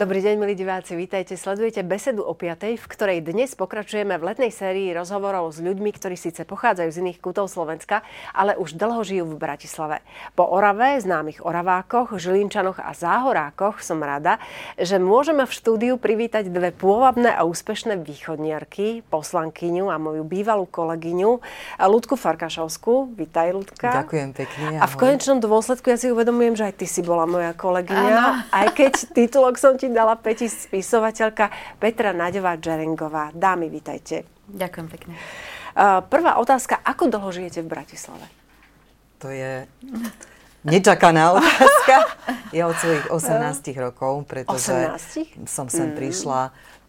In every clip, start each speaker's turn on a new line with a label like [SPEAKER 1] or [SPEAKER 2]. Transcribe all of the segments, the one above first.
[SPEAKER 1] Dobrý deň, milí diváci, vítajte. Sledujete besedu o 5, v ktorej dnes pokračujeme v letnej sérii rozhovorov s ľuďmi, ktorí síce pochádzajú z iných kútov Slovenska, ale už dlho žijú v Bratislave. Po Orave, známych Oravákoch, Žilinčanoch a Záhorákoch som rada, že môžeme v štúdiu privítať dve pôvabné a úspešné východniarky, poslankyňu a moju bývalú kolegyňu Ludku Farkašovskú. Vítaj, Ludka.
[SPEAKER 2] Ďakujem pekne.
[SPEAKER 1] Ahoj. A v konečnom dôsledku ja si uvedomujem, že aj ty si bola moja kolegyňa, aj keď titulok som ti dala Peti spisovateľka Petra Naďová Džeringová. Dámy, vítajte.
[SPEAKER 3] Ďakujem pekne.
[SPEAKER 1] Prvá otázka, ako dlho žijete v Bratislave?
[SPEAKER 2] To je nečakaná otázka. Ja od svojich 18 rokov, pretože
[SPEAKER 1] 18?
[SPEAKER 2] som sem mm. prišla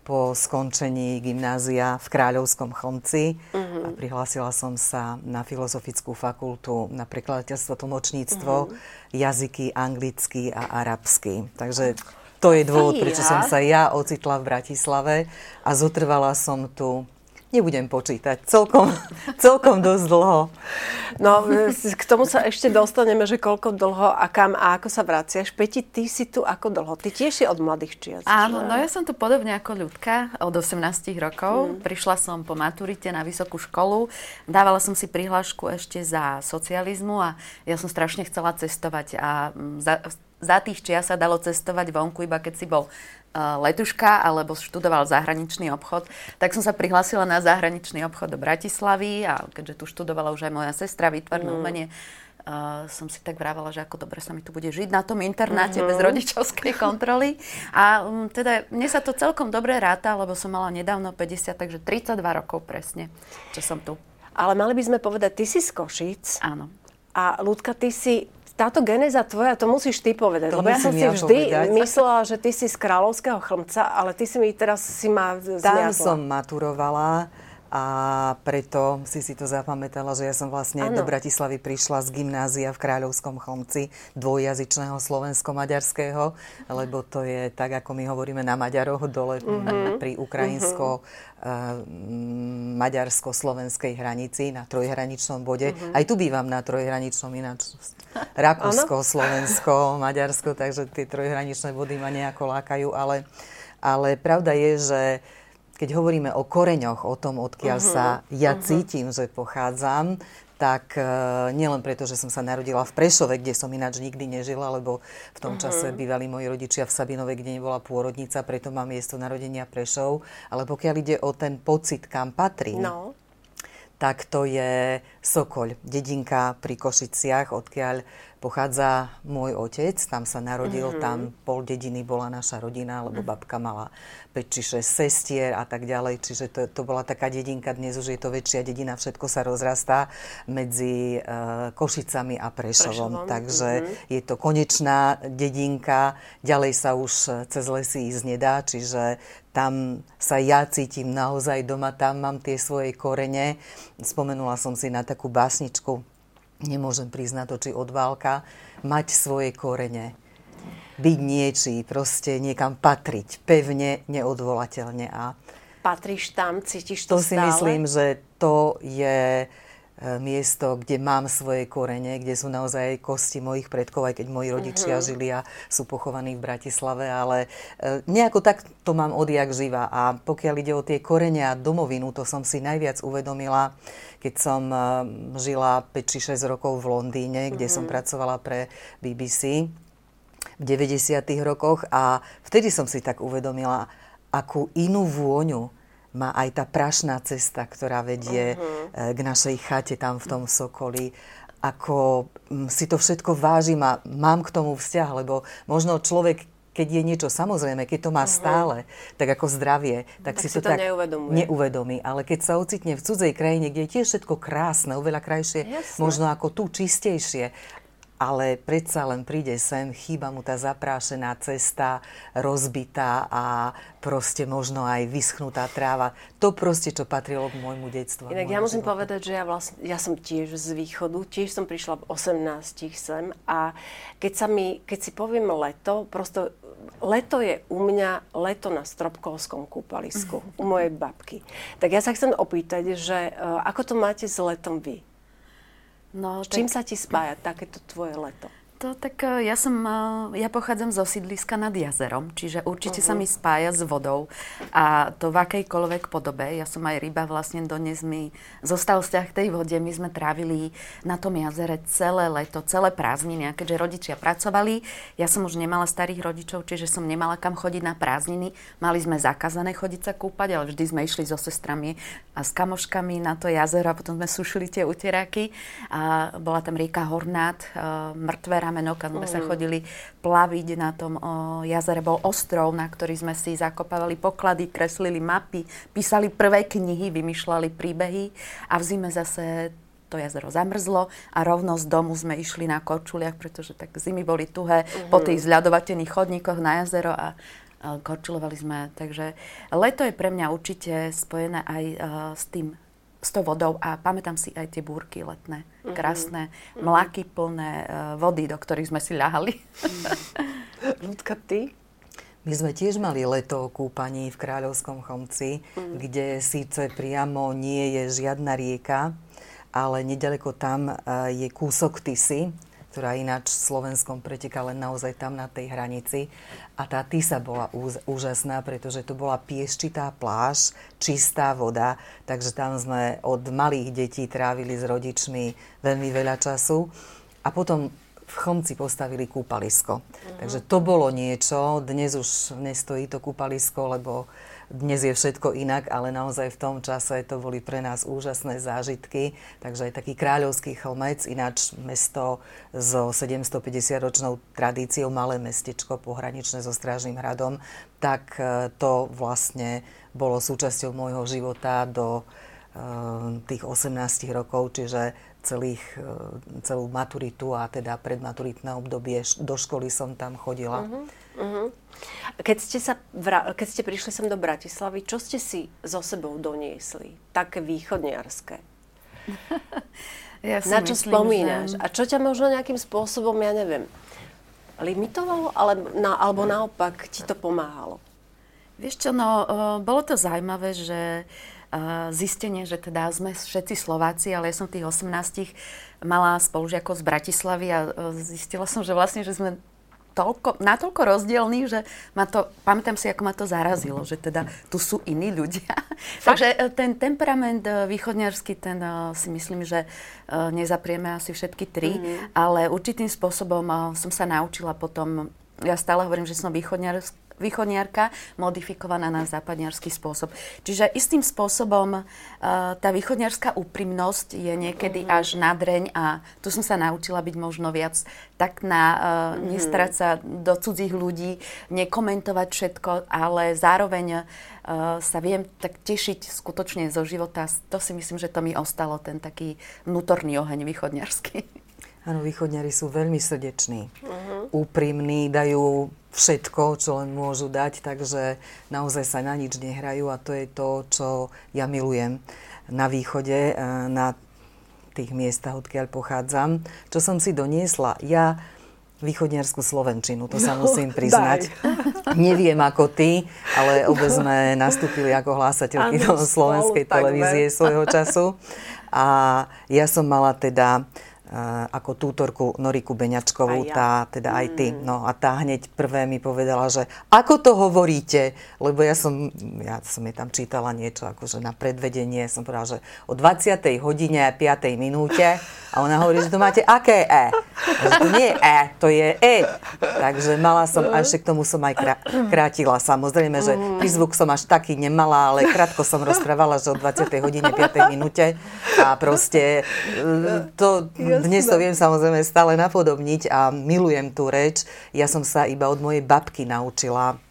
[SPEAKER 2] po skončení gymnázia v Kráľovskom Chlmci mm-hmm. a prihlásila som sa na Filozofickú fakultu na prekladateľstvo, tlmočníctvo, mm-hmm. jazyky anglicky a arabsky. Takže to je dôvod, prečo som sa ja ocitla v Bratislave a zotrvala som tu nebudem počítať, celkom, celkom dosť dlho.
[SPEAKER 1] No, k tomu sa ešte dostaneme, že koľko dlho a kam a ako sa vraciaš. Peti, ty si tu ako dlho? Ty tiež si od mladých čias.
[SPEAKER 3] Áno, no ja som tu podobne ako ľudka od 18 rokov. Hmm. Prišla som po maturite na vysokú školu. Dávala som si prihlášku ešte za socializmu a ja som strašne chcela cestovať a za, za tých čias sa dalo cestovať vonku, iba keď si bol uh, letuška alebo študoval zahraničný obchod, tak som sa prihlásila na zahraničný obchod do Bratislavy a keďže tu študovala už aj moja sestra výtvarné mm. umenie, Uh, som si tak vrávala, že ako dobre sa mi tu bude žiť na tom internáte uh-huh. bez rodičovskej kontroly. A um, teda mne sa to celkom dobre ráta, lebo som mala nedávno 50, takže 32 rokov presne, čo som tu.
[SPEAKER 1] Ale mali by sme povedať, ty si z Košic.
[SPEAKER 3] Áno.
[SPEAKER 1] A Ľudka, ty si táto genéza tvoja, to musíš ty povedať.
[SPEAKER 2] To
[SPEAKER 1] lebo ja som si
[SPEAKER 2] ja
[SPEAKER 1] vždy
[SPEAKER 2] povedať.
[SPEAKER 1] myslela, že ty si z kráľovského chlmca, ale ty si mi teraz si ma zmiatla.
[SPEAKER 2] Tam som maturovala a preto si si to zapamätala, že ja som vlastne ano. do Bratislavy prišla z gymnázia v Kráľovskom chlmci dvojjazyčného slovensko-maďarského, lebo to je tak, ako my hovoríme na Maďaroch dole mm-hmm. pri ukrajinsko mm-hmm. maďarsko-slovenskej hranici na trojhraničnom bode. Mm-hmm. Aj tu bývam na trojhraničnom ináč. Rakúsko, Slovensko, Maďarsko, takže tie trojhraničné body ma nejako lákajú, ale, ale pravda je, že keď hovoríme o koreňoch, o tom, odkiaľ uh-huh. sa ja uh-huh. cítim, že pochádzam, tak uh, nielen preto, že som sa narodila v Prešove, kde som ináč nikdy nežila, lebo v tom uh-huh. čase bývali moji rodičia v Sabinove, kde nebola pôrodnica, preto mám miesto narodenia Prešov, ale pokiaľ ide o ten pocit, kam patrím, no. Tak to je Sokoľ, dedinka pri Košiciach, odkiaľ pochádza môj otec, tam sa narodil, mm-hmm. tam pol dediny bola naša rodina, lebo babka mala 5 či 6 sestier a tak ďalej, čiže to, to bola taká dedinka, dnes už je to väčšia dedina, všetko sa rozrastá medzi uh, Košicami a Prešovom, Prešovom. takže mm-hmm. je to konečná dedinka, ďalej sa už cez lesy ísť nedá, čiže tam sa ja cítim naozaj doma, tam mám tie svoje korene. Spomenula som si na takú básničku nemôžem priznať to, či od válka, mať svoje korene, byť niečí, proste niekam patriť, pevne, neodvolateľne. A
[SPEAKER 1] Patríš tam, cítiš to,
[SPEAKER 2] to si myslím, že to je miesto, kde mám svoje korene, kde sú naozaj kosti mojich predkov, aj keď moji rodičia uh-huh. žili a sú pochovaní v Bratislave, ale e, nejako tak to mám odjak živa. A pokiaľ ide o tie korene a domovinu, to som si najviac uvedomila, keď som e, žila 5 či 6 rokov v Londýne, kde uh-huh. som pracovala pre BBC v 90. rokoch a vtedy som si tak uvedomila, akú inú vôňu má aj tá prašná cesta, ktorá vedie uh-huh. k našej chate tam v tom Sokoli. Ako mm, si to všetko vážim a mám k tomu vzťah, lebo možno človek, keď je niečo samozrejme, keď to má uh-huh. stále, tak ako zdravie, tak, tak si,
[SPEAKER 1] si
[SPEAKER 2] to, to tak
[SPEAKER 1] neuvedomí.
[SPEAKER 2] Ale keď sa ocitne v cudzej krajine, kde je tiež všetko krásne, oveľa krajšie, Jasne. možno ako tu čistejšie, ale predsa len príde sem, chýba mu tá zaprášená cesta, rozbitá a proste možno aj vyschnutá tráva. To proste, čo patrilo k môjmu detstvu.
[SPEAKER 1] Inak ja musím povedať, že ja, vlastne, ja som tiež z východu, tiež som prišla v 18 sem a keď, sa mi, keď si poviem leto, prosto leto je u mňa leto na Stropkovskom kúpalisku, u mojej babky. Tak ja sa chcem opýtať, že uh, ako to máte s letom vy? No, Čím tak... sa ti spája takéto tvoje leto?
[SPEAKER 3] To tak e, ja som, e, ja pochádzam zo sídliska nad jazerom, čiže určite uh-huh. sa mi spája s vodou a to v akejkoľvek podobe. Ja som aj ryba, vlastne dnes mi zostal vzťah k tej vode. My sme trávili na tom jazere celé leto, celé prázdniny, a keďže rodičia pracovali, ja som už nemala starých rodičov, čiže som nemala kam chodiť na prázdniny. Mali sme zakázané chodiť sa kúpať, ale vždy sme išli so sestrami a s kamoškami na to jazero a potom sme sušili tie uteráky. A bola tam rieka Hornát, e, mŕtve rameno, kam sme mm. sa chodili plaviť na tom o, jazere. Bol ostrov, na ktorý sme si zakopávali poklady, kreslili mapy, písali prvé knihy, vymýšľali príbehy a v zime zase to jazero zamrzlo a rovno z domu sme išli na korčuliach, pretože tak zimy boli tuhé mm-hmm. po mhm. tých zľadovatených chodníkoch na jazero a korčulovali sme. Takže leto je pre mňa určite spojené aj uh, s tým s tou vodou a pamätám si aj tie búrky letné, mm-hmm. krásne, mm-hmm. mlaky plné uh, vody, do ktorých sme si ľahali.
[SPEAKER 1] Ľudka, ty?
[SPEAKER 2] My sme tiež mali leto o kúpaní v Kráľovskom chomci, mm. kde síce priamo nie je žiadna rieka, ale nedaleko tam uh, je kúsok Tisy, ktorá ináč v Slovenskom preteká len naozaj tam na tej hranici. A tá Tisa bola úžasná, pretože to bola pieščitá pláž, čistá voda, takže tam sme od malých detí trávili s rodičmi veľmi veľa času. A potom v Chomci postavili kúpalisko. Uh-huh. Takže to bolo niečo. Dnes už nestojí to kúpalisko, lebo dnes je všetko inak, ale naozaj v tom čase to boli pre nás úžasné zážitky. Takže aj taký kráľovský chlmec, ináč mesto so 750-ročnou tradíciou, malé mestečko pohraničné so Strážnym hradom, tak e, to vlastne bolo súčasťou môjho života do e, tých 18 rokov, čiže celých, e, celú maturitu a teda predmaturitné obdobie do školy som tam chodila. Uh-huh, uh-huh.
[SPEAKER 1] Keď ste, sa keď ste prišli sem do Bratislavy, čo ste si so sebou doniesli? Také východniarské. ja Na čo myslím, spomínaš? Že... A čo ťa možno nejakým spôsobom, ja neviem, limitovalo, ale na, alebo naopak ti to pomáhalo?
[SPEAKER 3] Vieš čo, no, bolo to zaujímavé, že zistenie, že teda sme všetci Slováci, ale ja som tých 18 mala spolužiakov z Bratislavy a zistila som, že vlastne, že sme toľko, natoľko rozdielný, že ma to, pamätám si, ako ma to zarazilo, že teda tu sú iní ľudia. Takže e, ten temperament e, východňarský, ten e, si myslím, že nezaprieme asi všetky tri, mm-hmm. ale určitým spôsobom som sa naučila potom, ja stále hovorím, že som východňarský, východniarka modifikovaná na západniarský spôsob. Čiže istým spôsobom uh, tá východniarská úprimnosť je niekedy mm-hmm. až na dreň a tu som sa naučila byť možno viac tak na uh, mm-hmm. nestrať sa do cudzích ľudí, nekomentovať všetko, ale zároveň uh, sa viem tak tešiť skutočne zo života. To si myslím, že to mi ostalo, ten taký vnútorný oheň východňarský.
[SPEAKER 2] Áno, východňari sú veľmi srdeční, uh-huh. úprimní, dajú všetko, čo len môžu dať, takže naozaj sa na nič nehrajú a to je to, čo ja milujem na východe, eh, na tých miestach, odkiaľ pochádzam. Čo som si doniesla? Ja východniarskú slovenčinu, to sa no, musím priznať. Daj. Neviem ako ty, ale obe sme nastúpili ako hlásateľky do slovenskej televízie svojho času. A ja som mala teda ako tútorku Noriku Beňačkovú, ja. tá, teda aj ty. Mm. No a tá hneď prvé mi povedala, že ako to hovoríte, lebo ja som, ja som jej tam čítala niečo akože na predvedenie, som povedala, že o 20. hodine a 5. minúte a ona hovorí, že to máte aké E? A že to nie je E, to je E. Takže mala som, a ešte k tomu som aj krátila samozrejme, že prízvuk som až taký nemala, ale krátko som rozprávala, že o 20. hodine 5. minúte a proste e, to dnes to viem samozrejme stále napodobniť a milujem tú reč. Ja som sa iba od mojej babky naučila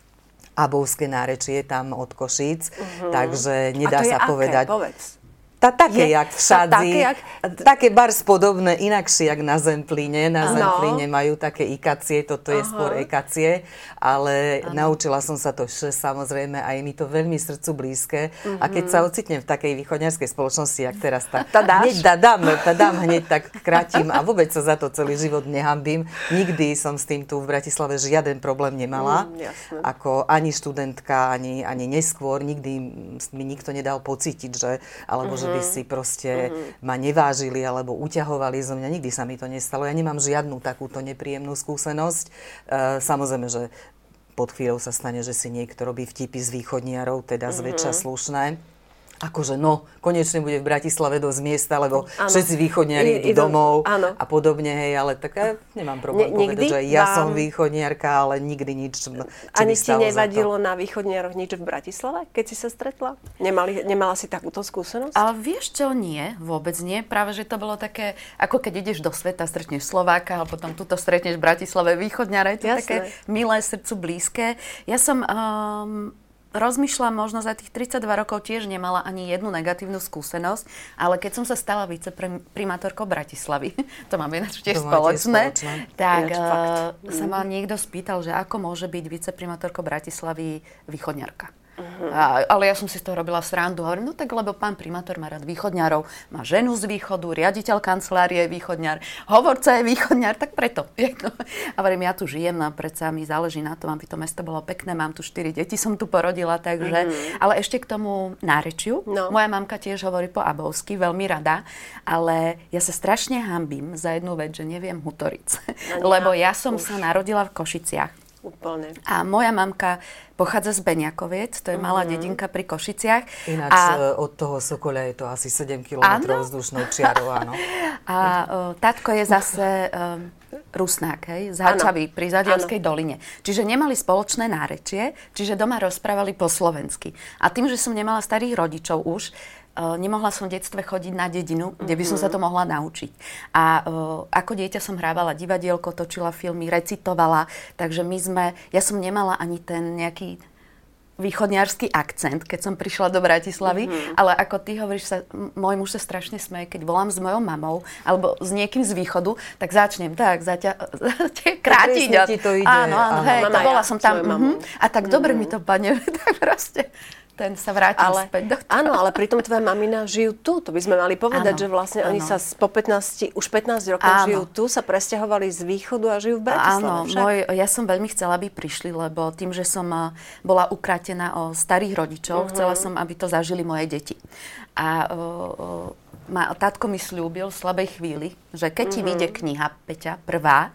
[SPEAKER 2] abovské nárečie tam od Košíc, uh-huh. takže nedá sa aké? povedať.
[SPEAKER 1] Povedz.
[SPEAKER 2] Tá také, je, jak v šadzi. Také, jak... také bars podobné, inakšie, jak na Zemplíne. Na ano. Zemplíne majú také ikacie, toto je Aha. skôr ekacie, ale ano. naučila som sa to še, samozrejme, a je mi to veľmi srdcu blízke. Uh-huh. A keď mhm. sa ocitnem v takej východňarskej spoločnosti, jak teraz, tak tá hneď dám, tá dám hneď tak krátim a vôbec sa za to celý život nehambím. Nikdy som s tým tu v Bratislave žiaden problém nemala. Mm, ako ani študentka, ani, ani neskôr. Nikdy mi nikto nedal pocítiť, že, alebo že by si proste mm-hmm. ma nevážili alebo uťahovali zo mňa. Nikdy sa mi to nestalo. Ja nemám žiadnu takúto nepríjemnú skúsenosť. Uh, samozrejme, že pod chvíľou sa stane, že si niekto robí vtipy z východniarov, teda mm-hmm. zväčša slušné akože no, konečne bude v Bratislave dosť miesta, lebo ano. všetci východniari idú domov ano. a podobne, hej, ale tak ja nemám problém ne, povedať, že ja vám... som východniarka, ale nikdy nič, čo
[SPEAKER 1] Ani ti nevadilo na východniaroch nič v Bratislave, keď si sa stretla? Nemali, nemala si takúto skúsenosť?
[SPEAKER 3] Ale vieš čo, nie, vôbec nie. Práve, že to bolo také, ako keď ideš do sveta, stretneš Slováka a potom tuto stretneš v Bratislave východniara, je to Jasné. také milé, srdcu blízke. Ja som um, rozmýšľam, možno za tých 32 rokov tiež nemala ani jednu negatívnu skúsenosť, ale keď som sa stala viceprimátorkou Bratislavy, to máme ináč tiež spoločné, spoločné, tak uh, sa ma niekto spýtal, že ako môže byť viceprimátorkou Bratislavy východňarka. Uh-huh. A, ale ja som si z toho robila srandu. Hovorím, no tak lebo pán primátor má rád východňarov, má ženu z východu, riaditeľ kancelárie je východňar, hovorca je východňar, tak preto. A hovorím, ja tu žijem, no predsa mi záleží na tom, aby to mesto bolo pekné, mám tu štyri deti, som tu porodila, takže... Uh-huh. Ale ešte k tomu nárečiu. No. Moja mamka tiež hovorí po abovsky, veľmi rada, ale ja sa strašne hambím za jednu vec, že neviem hutoric. No, lebo ja som Už. sa narodila v Košiciach.
[SPEAKER 1] Úplne.
[SPEAKER 3] A moja mamka pochádza z Beniakoviec, to je malá mm-hmm. dedinka pri Košiciach.
[SPEAKER 2] Ináč a... E, od toho Sokoľa je to asi 7 km vzdušnou čiarou, áno.
[SPEAKER 3] A uh, tatko je zase um, Rusnák, hej, z Hačavy, pri Zadielskej doline. Čiže nemali spoločné nárečie, čiže doma rozprávali po slovensky. A tým, že som nemala starých rodičov už, Uh, nemohla som v detstve chodiť na dedinu, kde by som sa to mohla naučiť. A uh, ako dieťa som hrávala divadielko, točila filmy, recitovala, takže my sme, ja som nemala ani ten nejaký východňarský akcent, keď som prišla do Bratislavy, mm-hmm. ale ako ty hovoríš, sa, môj muž sa strašne smeje, keď volám s mojou mamou alebo s niekým z východu, tak začnem tak, zaťa, krátiť.
[SPEAKER 2] A, to ide.
[SPEAKER 3] Áno, áno, hej, to bola ja, som tam. Uh-huh, a tak mm-hmm. dobre mi to padne, tak proste ten sa vráti ale, späť do toho.
[SPEAKER 1] Áno, ale pritom tvoja mamina žijú tu. To by sme mali povedať, áno, že vlastne áno. oni sa po 15, už 15 rokov áno. žijú tu, sa presťahovali z východu a žijú v Bratislave.
[SPEAKER 3] Áno, môj, ja som veľmi chcela, aby prišli, lebo tým, že som bola ukratená o starých rodičov, uh-huh. chcela som, aby to zažili moje deti. A o, o, ma, tátko mi slúbil v slabej chvíli, že keď ti mm-hmm. vyjde kniha, Peťa, prvá,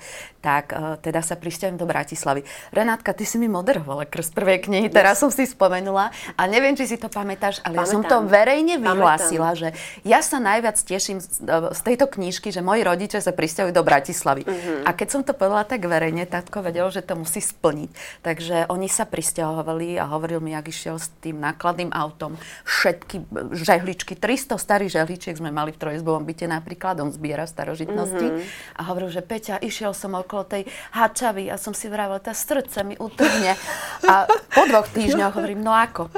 [SPEAKER 3] tak uh, teda sa prisťahujem do Bratislavy. Renátka, ty si mi moderovala krst prvej knihy, teraz som si spomenula a neviem, či si to pamätáš, ale Pamätám. ja som to verejne vyhlásila, Pamätám. že ja sa najviac teším z, e, z tejto knižky, že moji rodičia sa prisťahujú do Bratislavy. Mm-hmm. A keď som to povedala tak verejne, tátko vedel, že to musí splniť. Takže oni sa prisťahovali a hovoril mi, jak išiel s tým nákladným autom, všetky žehličky, 300 starých žehličiek sme mali v trojizbovom byte napríklad, on zbiera starožitnosti. Mm-hmm. A hovoril, že Peťa, išiel som okolo tej hačavy a som si vravil, tá srdce mi utrhne. A po dvoch týždňoch hovorím, no ako?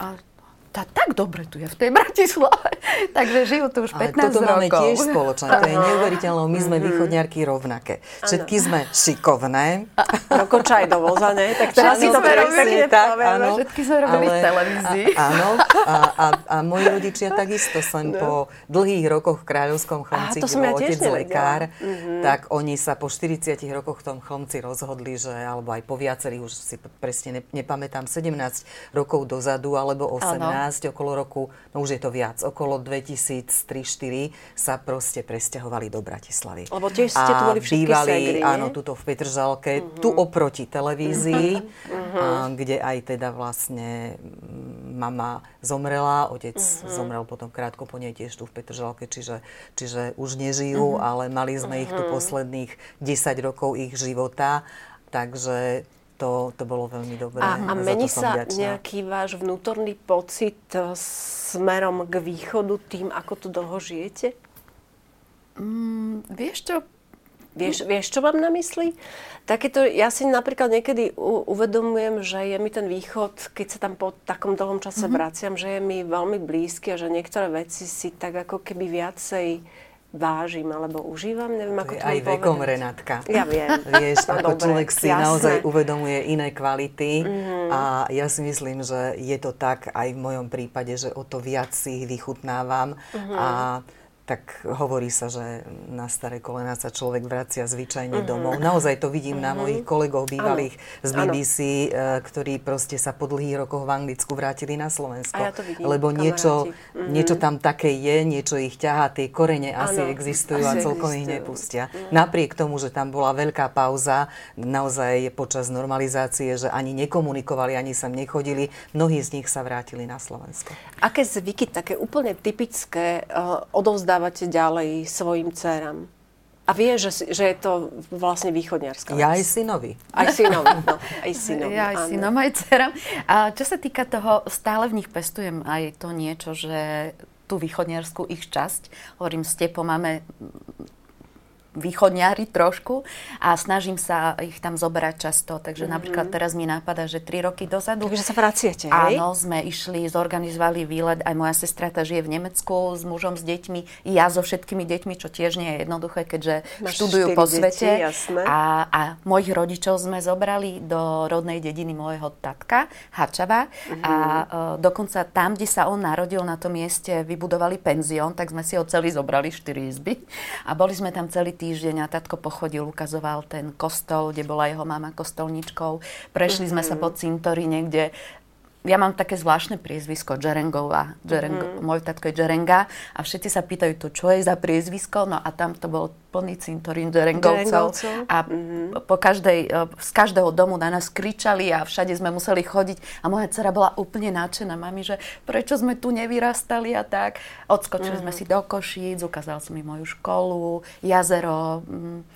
[SPEAKER 3] A tá, tak dobre tu je v tej Bratislave. Takže žijú tu už 15 Ale
[SPEAKER 2] toto
[SPEAKER 3] rokov.
[SPEAKER 2] máme tiež spoločné. To je neuveriteľné. My sme mm-hmm. východňarky rovnaké. Všetky sme šikovné.
[SPEAKER 1] Dokonča aj do voza, ne? Tak teraz si to pekne
[SPEAKER 3] tak, áno, Všetky sme robili ale, v televízii.
[SPEAKER 2] A, áno. A, a, a moji rodičia takisto len no. po dlhých rokoch v Kráľovskom chlomci, kde bol otec lekár, mm-hmm. tak oni sa po 40 rokoch v tom chlomci rozhodli, že, alebo aj po viacerých, už si presne nepamätám, 17 rokov dozadu, alebo 18, ano okolo roku, no už je to viac, okolo 2003-2004 sa proste presťahovali do Bratislavy.
[SPEAKER 1] Lebo tiež ste tu boli všetky
[SPEAKER 2] bývali, segry, áno, tuto v Petržalke, uh-huh. tu oproti televízii, uh-huh. a, kde aj teda vlastne mama zomrela, otec uh-huh. zomrel potom krátko po nej tiež tu v Petržalke, čiže, čiže už nežijú, uh-huh. ale mali sme uh-huh. ich tu posledných 10 rokov ich života, takže to, to bolo veľmi dobré.
[SPEAKER 1] A, a mení sa vďačná. nejaký váš vnútorný pocit eh, smerom k východu tým, ako tu dlho žijete?
[SPEAKER 3] Mm, vieš čo?
[SPEAKER 1] Vieš, vieš, čo mám na mysli? Takéto, ja si napríklad niekedy u, uvedomujem, že je mi ten východ, keď sa tam po takom dlhom čase mm-hmm. vraciam, že je mi veľmi blízky a že niektoré veci si tak ako keby viacej vážim alebo užívam, neviem, ako to
[SPEAKER 2] aj vekom, Renátka.
[SPEAKER 1] Ja viem.
[SPEAKER 2] Vieš, ako Dobre, človek si jasné. naozaj uvedomuje iné kvality mm-hmm. a ja si myslím, že je to tak aj v mojom prípade, že o to viac si ich vychutnávam mm-hmm. a tak hovorí sa, že na staré kolena sa človek vracia zvyčajne mm-hmm. domov. Naozaj to vidím mm-hmm. na mojich kolegov bývalých ano. z BBC, ano. Eh, ktorí proste sa po dlhých rokoch v Anglicku vrátili na Slovensko.
[SPEAKER 1] A ja to vidím,
[SPEAKER 2] lebo niečo, mm-hmm. niečo tam také je, niečo ich ťahá, tie korene ano. asi existujú asi a celkom ich nepustia. Mm. Napriek tomu, že tam bola veľká pauza, naozaj počas normalizácie, že ani nekomunikovali, ani sa nechodili, mnohí z nich sa vrátili na Slovensko.
[SPEAKER 1] Aké zvyky, také úplne typické, uh, odovzdávate ďalej svojim dcerám? A vie, že, že je to vlastne východniarská
[SPEAKER 2] Ja aj synovi.
[SPEAKER 1] Aj synovi, no. Aj synovi,
[SPEAKER 3] Ja aj áno. synom, aj dcerám. A čo sa týka toho, stále v nich pestujem aj to niečo, že tú východniarskú ich časť. Hovorím, s Tepom máme východňári trošku a snažím sa ich tam zoberať často. Takže mm-hmm. napríklad teraz mi nápada, že tri roky dozadu...
[SPEAKER 1] Takže sa vraciate,
[SPEAKER 3] hej? Áno, sme išli, zorganizovali výlet. Aj moja sestra tá žije v Nemecku s mužom, s deťmi. Ja so všetkými deťmi, čo tiež nie je jednoduché, keďže Máš študujú po svete.
[SPEAKER 1] Deti,
[SPEAKER 3] a, a mojich rodičov sme zobrali do rodnej dediny môjho tatka, Hačava. Mm-hmm. A uh, dokonca tam, kde sa on narodil, na tom mieste vybudovali penzión, tak sme si ho celý zobrali, štyri izby. A boli sme tam celý týždeň a tatko pochodil, ukazoval ten kostol, kde bola jeho mama kostolničkou. Prešli mm-hmm. sme sa po cintoríne, kde ja mám také zvláštne priezvisko Džerengová. Džereng, mm-hmm. Môj tatko je Džerenga a všetci sa pýtajú, to čo je za priezvisko? No a tam to bol plný cintorín Džerengovcov. A mm-hmm. po každej, e, z každého domu na nás kričali a všade sme museli chodiť. A moja dcera bola úplne nadšená, mami, že prečo sme tu nevyrastali a tak. Odskočili mm-hmm. sme si do Košíc, ukázal som im moju školu, jazero, mm,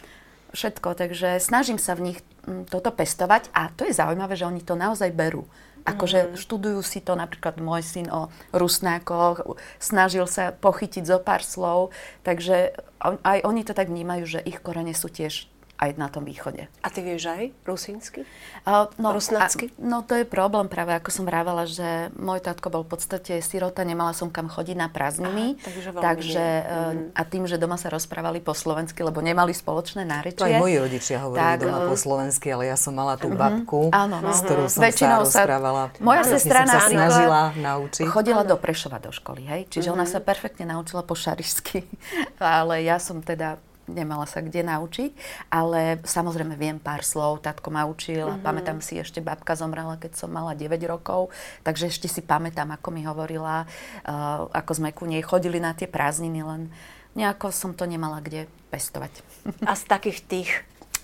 [SPEAKER 3] všetko. Takže snažím sa v nich mm, toto pestovať a to je zaujímavé, že oni to naozaj berú. Akože mm. študujú si to napríklad môj syn o rusnákoch, snažil sa pochytiť zo pár slov, takže aj oni to tak vnímajú, že ich korene sú tiež aj na tom východe.
[SPEAKER 1] A ty vieš aj rusínsky?
[SPEAKER 3] Uh, no, Rusnácky? A, no to je problém práve, ako som vrávala, že môj tatko bol v podstate sirota, nemala som kam chodiť na prázdniny. Aha, takže takže uh, a tým, že doma sa rozprávali po slovensky, lebo nemali spoločné nárečie.
[SPEAKER 2] Aj moji rodičia hovorili tak, doma po slovensky, ale ja som mala tú mhm. babku, áno, s ktorou som Väčšinou sa rozprávala.
[SPEAKER 3] Moja sestra
[SPEAKER 2] sa snažila naučiť.
[SPEAKER 3] Chodila do Prešova do školy, hej? Čiže uh-huh. ona sa perfektne naučila po šarišsky. ale ja som teda nemala sa kde naučiť, ale samozrejme viem pár slov, tatko ma učil mm-hmm. a mhm. pamätám si, ešte babka zomrela, keď som mala 9 rokov, takže ešte si pamätám, ako mi hovorila, uh, ako sme ku nej chodili na tie prázdniny, len nejako som to nemala kde pestovať.
[SPEAKER 1] A z takých tých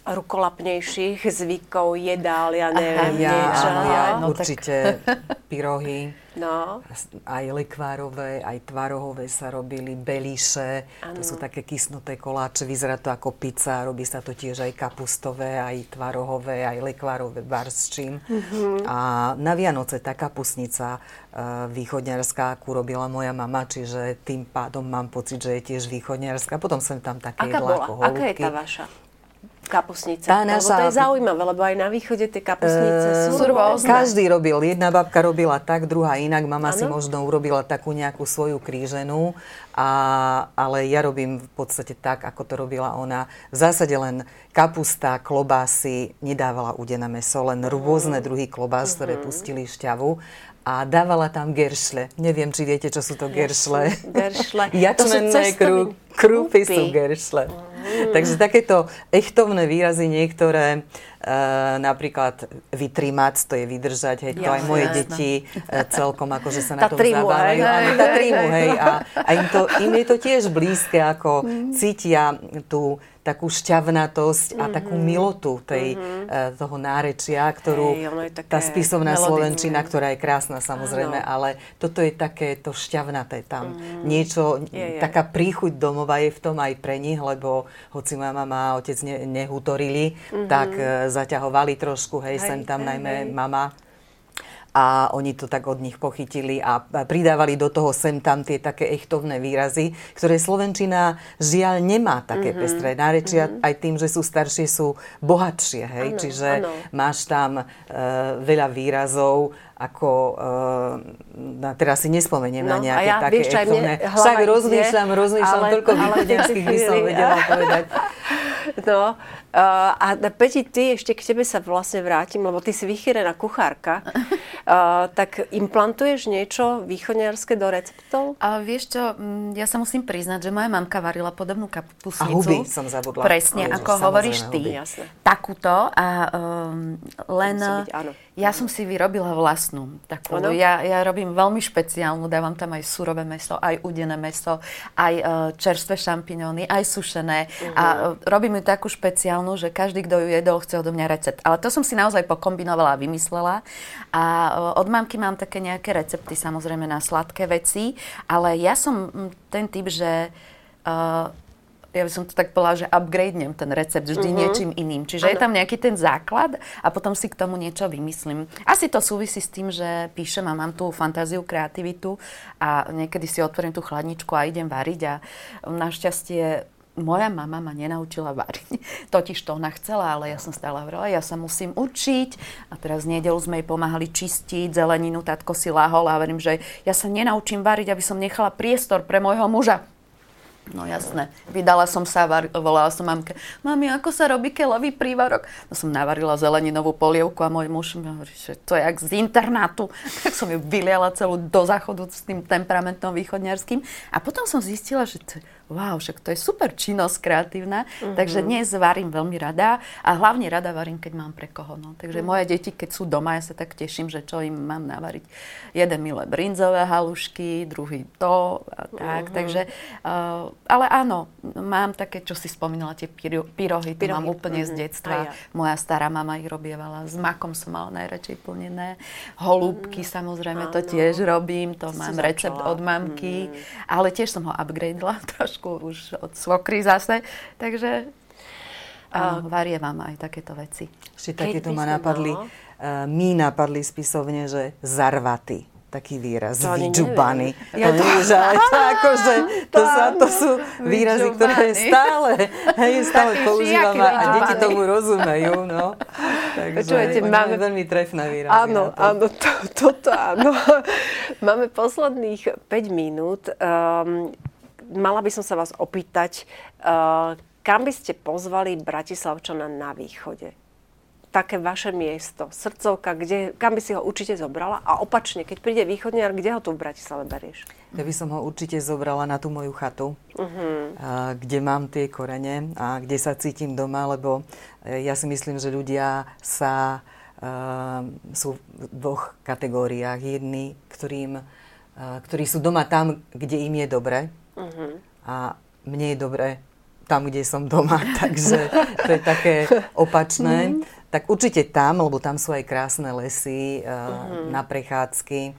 [SPEAKER 1] rukolapnejších zvykov, jedál, ja neviem,
[SPEAKER 2] Aha, ja, niečo. Ja, no, určite tak... pyrohy, no. aj lekvárové, aj tvarohové sa robili, beliše, ano. to sú také kysnuté koláče, vyzerá to ako pizza, robí sa to tiež aj kapustové, aj tvarohové, aj lekvárové, bar s čím. Mm-hmm. A na Vianoce tá kapusnica uh, východňarská, akú robila moja mama, čiže tým pádom mám pocit, že je tiež východňarská. Potom som tam také
[SPEAKER 1] Aká jedlá
[SPEAKER 2] ako
[SPEAKER 1] Aká je tá vaša? Kapusnice. Tá naša... Lebo to je zaujímavé, lebo aj na východe tie kapusnice uh, sú rôzne.
[SPEAKER 2] Každý robil. Jedna babka robila tak, druhá inak. Mama ano? si možno urobila takú nejakú svoju kríženú. A, ale ja robím v podstate tak, ako to robila ona. V zásade len kapusta, klobásy, nedávala udené meso, len rôzne druhy klobás, uh-huh. ktoré pustili šťavu a dávala tam geršle. Neviem, či viete, čo sú to geršle.
[SPEAKER 1] Geršle.
[SPEAKER 2] Jačmenné krú, krúpy sú geršle. Mm. Takže takéto echtovné výrazy niektoré, uh, napríklad vytrimať, to je vydržať, hej, to aj moje jasné. deti uh, celkom akože sa na tom
[SPEAKER 1] trimu,
[SPEAKER 2] zabávajú.
[SPEAKER 1] Hej,
[SPEAKER 2] hej, tá trimu, hej. A, a im, to, im je to tiež blízke, ako mm. cítia tú takú šťavnatosť mm-hmm. a takú mhm. milotu tej, mm-hmm. toho nárečia, ktorú hey, tá spisovná slovenčina, ktorá je krásna samozrejme, Áno. ale toto je také to šťavnaté tam. Mm-hmm. Niečo, je, je. taká príchuť domova je v tom aj pre nich, lebo hoci moja mama a otec ne, nehutorili, mm-hmm. tak e, zaťahovali trošku, hej, hej sem tam hej, najmä hej. mama a oni to tak od nich pochytili a pridávali do toho sem tam tie také echtovné výrazy, ktoré Slovenčina žiaľ nemá také mm-hmm. pestré nárečia, mm-hmm. aj tým, že sú staršie, sú bohatšie, hej, ano, čiže ano. máš tam uh, veľa výrazov, ako, uh, na, teraz si nespomeniem no, na nejaké ja, také vieš, echtovné. Však rozmýšľam, rozmýšľam, ale, toľko východňarských by som vedela povedať.
[SPEAKER 1] No, Uh, a Peti, ty ešte k tebe sa vlastne vrátim, lebo ty si vychýrená kuchárka. Uh, tak implantuješ niečo východniarské do receptov?
[SPEAKER 3] A vieš čo, mm, ja sa musím priznať, že moja mamka varila podobnú kapusnicu.
[SPEAKER 2] A huby som zabudla.
[SPEAKER 3] Presne, Ježiš, ako hovoríš ty. Jasne. Takúto. A um, len... Byť, áno. Ja som si vyrobila vlastnú. Takú. Ja, ja robím veľmi špeciálnu, dávam tam aj surové meso, aj udené meso, aj uh, čerstvé šampiňóny, aj sušené. Uh-huh. A uh, robím ju takú špeciálnu ideálnu, že každý, kto ju jedol, chce odo mňa recept. Ale to som si naozaj pokombinovala a vymyslela. A e, od mamky mám také nejaké recepty, samozrejme na sladké veci, ale ja som ten typ, že uh, ja by som to tak povedala, že upgradenem ten recept vždy uh-huh. niečím iným. Čiže ano. je tam nejaký ten základ a potom si k tomu niečo vymyslím. Asi to súvisí s tým, že píšem a mám tú fantáziu, kreativitu a niekedy si otvorím tú chladničku a idem variť a našťastie moja mama ma nenaučila variť. Totiž to ona chcela, ale ja som stále hovorila, ja sa musím učiť. A teraz v nedelu sme jej pomáhali čistiť zeleninu, tatko si lahol a hovorím, že ja sa nenaučím variť, aby som nechala priestor pre môjho muža. No jasné. Vydala som sa, var, volala som mamke, mami, ako sa robí keľový prívarok? No som navarila zeleninovú polievku a môj muž mi hovorí, že to je jak z internátu. Tak som ju vyliala celú do záchodu s tým temperamentom východňarským. A potom som zistila, že to, wow, však to je super činnosť kreatívna, uh-huh. takže dnes varím veľmi rada a hlavne rada varím, keď mám pre koho. No. Takže uh-huh. moje deti, keď sú doma, ja sa tak teším, že čo im mám navariť. Jeden milé brinzové halušky, druhý to a tak. Uh-huh. Takže, uh, ale áno, mám také, čo si spomínala, tie pyro, pyrohy, to mám úplne uh-huh. z detstva. Ja. Moja stará mama ich robievala, s makom som mala najradšej plnené. Holúbky uh-huh. samozrejme, to tiež robím, to, to mám recept od mamky, uh-huh. ale tiež som ho upgradela trošku už od svokry zase. Takže áno, varievam aj takéto veci.
[SPEAKER 2] Ešte takéto ma napadli, uh, mi napadli spisovne, že zarvaty taký výraz, to vydžubany. Ja to, že, to, akože, to, sa, to sú výrazy, ktoré stále, hej, stále používame a deti tomu rozumejú. No. Takže Počujete, máme veľmi trefné výrazy.
[SPEAKER 1] Áno, áno, to, toto áno. máme posledných 5 minút. Um, mala by som sa vás opýtať, uh, kam by ste pozvali Bratislavčana na východe? Také vaše miesto, srdcovka, kde, kam by si ho určite zobrala? A opačne, keď príde východniar, kde ho tu v Bratislave berieš?
[SPEAKER 2] Ja by som ho určite zobrala na tú moju chatu, uh-huh. a, kde mám tie korene a kde sa cítim doma, lebo e, ja si myslím, že ľudia sa uh, sú v dvoch kategóriách. Jedni, ktorým, uh, ktorí sú doma tam, kde im je dobre, Uh-huh. A mne je dobre tam, kde som doma, takže to je také opačné. Uh-huh. Tak určite tam, lebo tam sú aj krásne lesy uh, uh-huh. na prechádzky.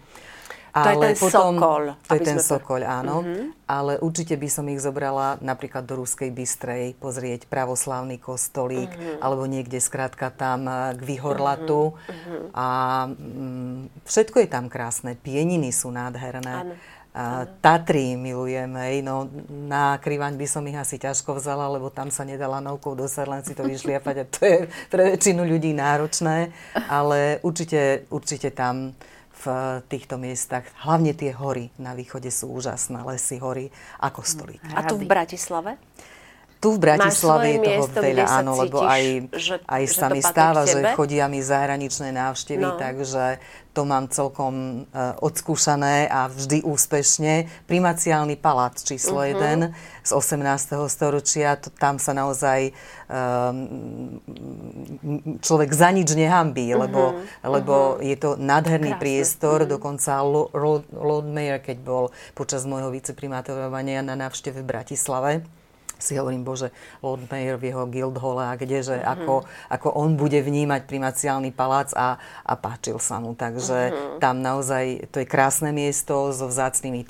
[SPEAKER 1] Ale to je ten potom, sokol.
[SPEAKER 2] To je ten sme... sokol, áno. Uh-huh. Ale určite by som ich zobrala napríklad do Ruskej Bystrej pozrieť pravoslávny kostolík, uh-huh. alebo niekde skrátka tam k Vyhorlatu. Uh-huh. A mm, všetko je tam krásne. Pieniny sú nádherné. Áno. A Tatry milujem, hej, no na Krivaň by som ich asi ťažko vzala, lebo tam sa nedala novkou dosať, len si to vyšliapať a to je pre väčšinu ľudí náročné, ale určite, určite tam v týchto miestach, hlavne tie hory na východe sú úžasné, lesy, hory a kostolík.
[SPEAKER 1] A tu v Bratislave?
[SPEAKER 2] Tu v Bratislave je toho miesto, veľa, áno, cítiš, lebo aj, že, aj že sa mi stáva, že chodia mi zahraničné návštevy, no. takže to mám celkom uh, odskúšané a vždy úspešne. Primaciálny palác číslo uh-huh. 1 z 18. storočia, to, tam sa naozaj um, človek za nič nehambí, uh-huh. lebo, lebo uh-huh. je to nádherný Krásne. priestor, uh-huh. dokonca Lord, Lord Mayor, keď bol počas môjho viceprimátorovania na návšteve v Bratislave, si hovorím, bože, Lord Mayor v jeho Guildhall a kdeže, mm-hmm. ako, ako on bude vnímať primaciálny palác a, a páčil sa mu. Takže mm-hmm. tam naozaj, to je krásne miesto so vzácnými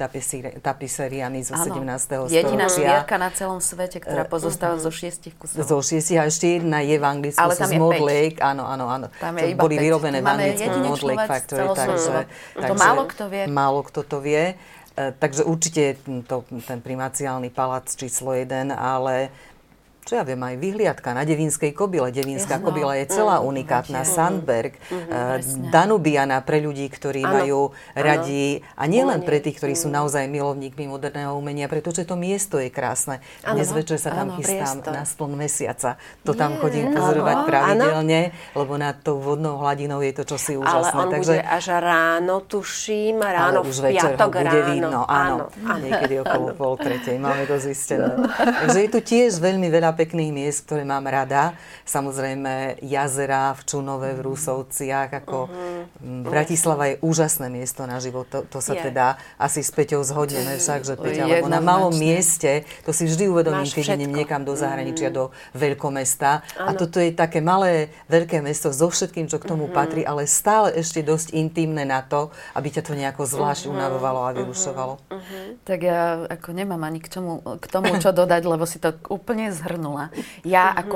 [SPEAKER 2] tapiseriami zo ano. 17. storočia.
[SPEAKER 3] Jediná zvierka na celom svete, ktorá eh, pozostáva mm-hmm. zo šiestich kusov.
[SPEAKER 2] Zo šiestich a ešte jedna je v Anglicku, Ale tam z Mod Lake. Áno, áno, áno. Tam je iba boli 5. vyrobené v Anglicku Mod Lake Factory. Takže,
[SPEAKER 3] takže, to málo kto vie.
[SPEAKER 2] Málo kto to vie. E, takže určite to, ten primaciálny palác číslo 1, ale čo ja viem, aj vyhliadka na Devinskej kobile. Devinská Jasno. kobila je celá mm, unikátna. Mm, Sandberg, mm, Danubiana pre ľudí, ktorí ano. majú radi, a nielen pre tých, ktorí sú mm. naozaj milovníkmi moderného umenia, pretože to miesto je krásne. Ano. Dnes večer sa tam ano, chystám priestor. na spln mesiaca. To tam chodím pozorovať ano. pravidelne, ano. lebo nad tou vodnou hladinou je to čosi úžasné.
[SPEAKER 1] Ale on Takže... bude až ráno, tuším, ráno
[SPEAKER 2] ale už v piatok bude ráno. vidno, áno. áno. Niekedy okolo pol tretej, máme to zistené. Takže je tu tiež veľmi veľa pekných miest, ktoré mám rada. Samozrejme jazera v Čunove, v Rusovciach. Ako uh-huh. Bratislava je úžasné miesto na život. To, to sa je. teda asi s Peťou zhodneme však, že Peťa, lebo na malom mieste, to si vždy uvedomím, keď idem niekam do zahraničia, uh-huh. do veľkomesta. Ano. A toto je také malé, veľké mesto so všetkým, čo k tomu uh-huh. patrí, ale stále ešte dosť intimné na to, aby ťa to nejako zvlášť uh-huh. unavovalo a vyrušovalo. Uh-huh.
[SPEAKER 3] Tak ja ako nemám ani k tomu, k tomu čo dodať, lebo si to úplne zhrnula. Ja mm-hmm. ako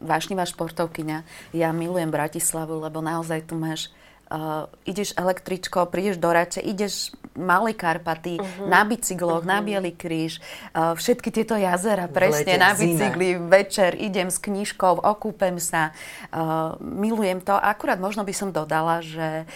[SPEAKER 3] vášnivá športovkyňa, ja milujem Bratislavu, lebo naozaj tu máš Uh, ideš električko, prídeš do Rače, ideš Malé Karpaty, uh-huh. na bicykloch, uh-huh. na Bielý kríž, uh, všetky tieto jazera, presne, Lete, na bicykli, zime. večer idem s knižkou, okúpem sa, uh, milujem to. Akurát možno by som dodala, že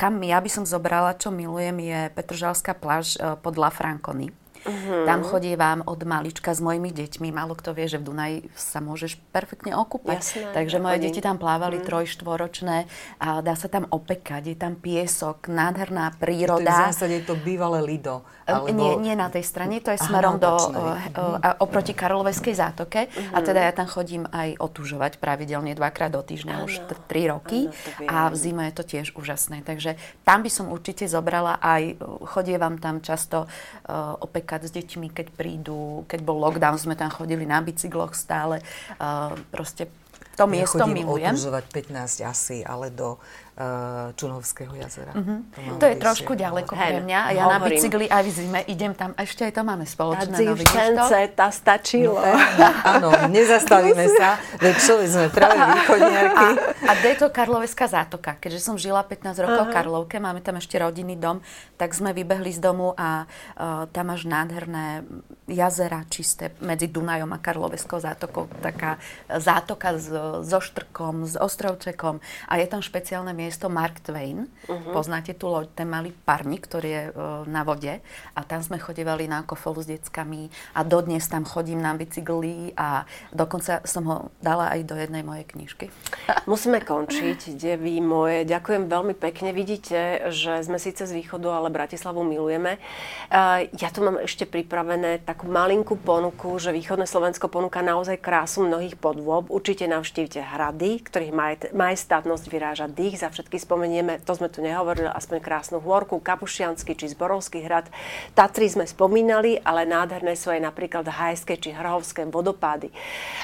[SPEAKER 3] kam ja by som zobrala, čo milujem, je Petržalská pláž uh, pod La Franconi. Uh-huh. Tam chodievam od malička s mojimi deťmi. Málo kto vie, že v Dunaji sa môžeš perfektne okúpať. Jasné, Takže moje deti tam plávali uh-huh. troj, štvoročné a dá sa tam opekať. Je tam piesok, nádherná príroda. To
[SPEAKER 2] je v zásade to bývalé Lido.
[SPEAKER 3] Alebo... Nie, nie na tej strane, to je smerom Aha, do, uh, uh, oproti Karloveskej zátoke. Uh-huh. A teda ja tam chodím aj otužovať pravidelne dvakrát do týždňa ano. už t- tri roky. Ano, a v zime je to tiež úžasné. Takže tam by som určite zobrala aj, chodievam tam často uh, opekať napríklad s deťmi, keď prídu, keď bol lockdown, sme tam chodili na bicykloch stále. Uh, proste to miesto
[SPEAKER 2] ja
[SPEAKER 3] milujem.
[SPEAKER 2] 15 asi, ale do uh, Čunovského jazera.
[SPEAKER 3] Uh-huh. To, to je trošku ďaleko pre mňa a ja Hovorím. na bicykli aj v zime idem tam, ešte aj to máme spoločné.
[SPEAKER 1] Na Dzivčence, tá stačilo. No,
[SPEAKER 2] áno, nezastavíme sa, veď človek sme práve východniarky.
[SPEAKER 3] A, a je to Karloveská zátoka. Keďže som žila 15 rokov uh-huh. v Karlovke, máme tam ešte rodinný dom, tak sme vybehli z domu a uh, tam máš nádherné jazera čisté medzi Dunajom a Karloveskou zátokou. Taká zátoka s, so štrkom, s ostrovčekom a je tam špeciálne miesto miesto Mark Twain. Uh-huh. Poznáte tu loď, ten malý parník, ktorý je uh, na vode. A tam sme chodevali na kofolu s deckami a dodnes tam chodím na bicykli a dokonca som ho dala aj do jednej mojej knižky.
[SPEAKER 1] Musíme končiť, devy moje. Ďakujem veľmi pekne. Vidíte, že sme síce z východu, ale Bratislavu milujeme. Uh, ja tu mám ešte pripravené takú malinkú ponuku, že východné Slovensko ponúka naozaj krásu mnohých podôb. Určite navštívte hrady, ktorých majestátnosť vyráža dých za všetky spomenieme, to sme tu nehovorili, aspoň krásnu hôrku, Kapušiansky či Zborovský hrad. Tatry sme spomínali, ale nádherné sú aj napríklad hajské či hrhovské vodopády.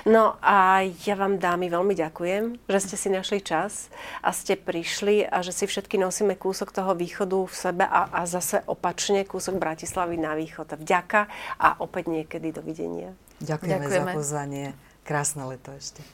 [SPEAKER 1] No a ja vám dámy veľmi ďakujem, že ste si našli čas a ste prišli a že si všetky nosíme kúsok toho východu v sebe a, a zase opačne kúsok Bratislavy na východ. Vďaka a opäť niekedy dovidenia.
[SPEAKER 2] Ďakujeme, Ďakujeme. za pozvanie. Krásne leto ešte.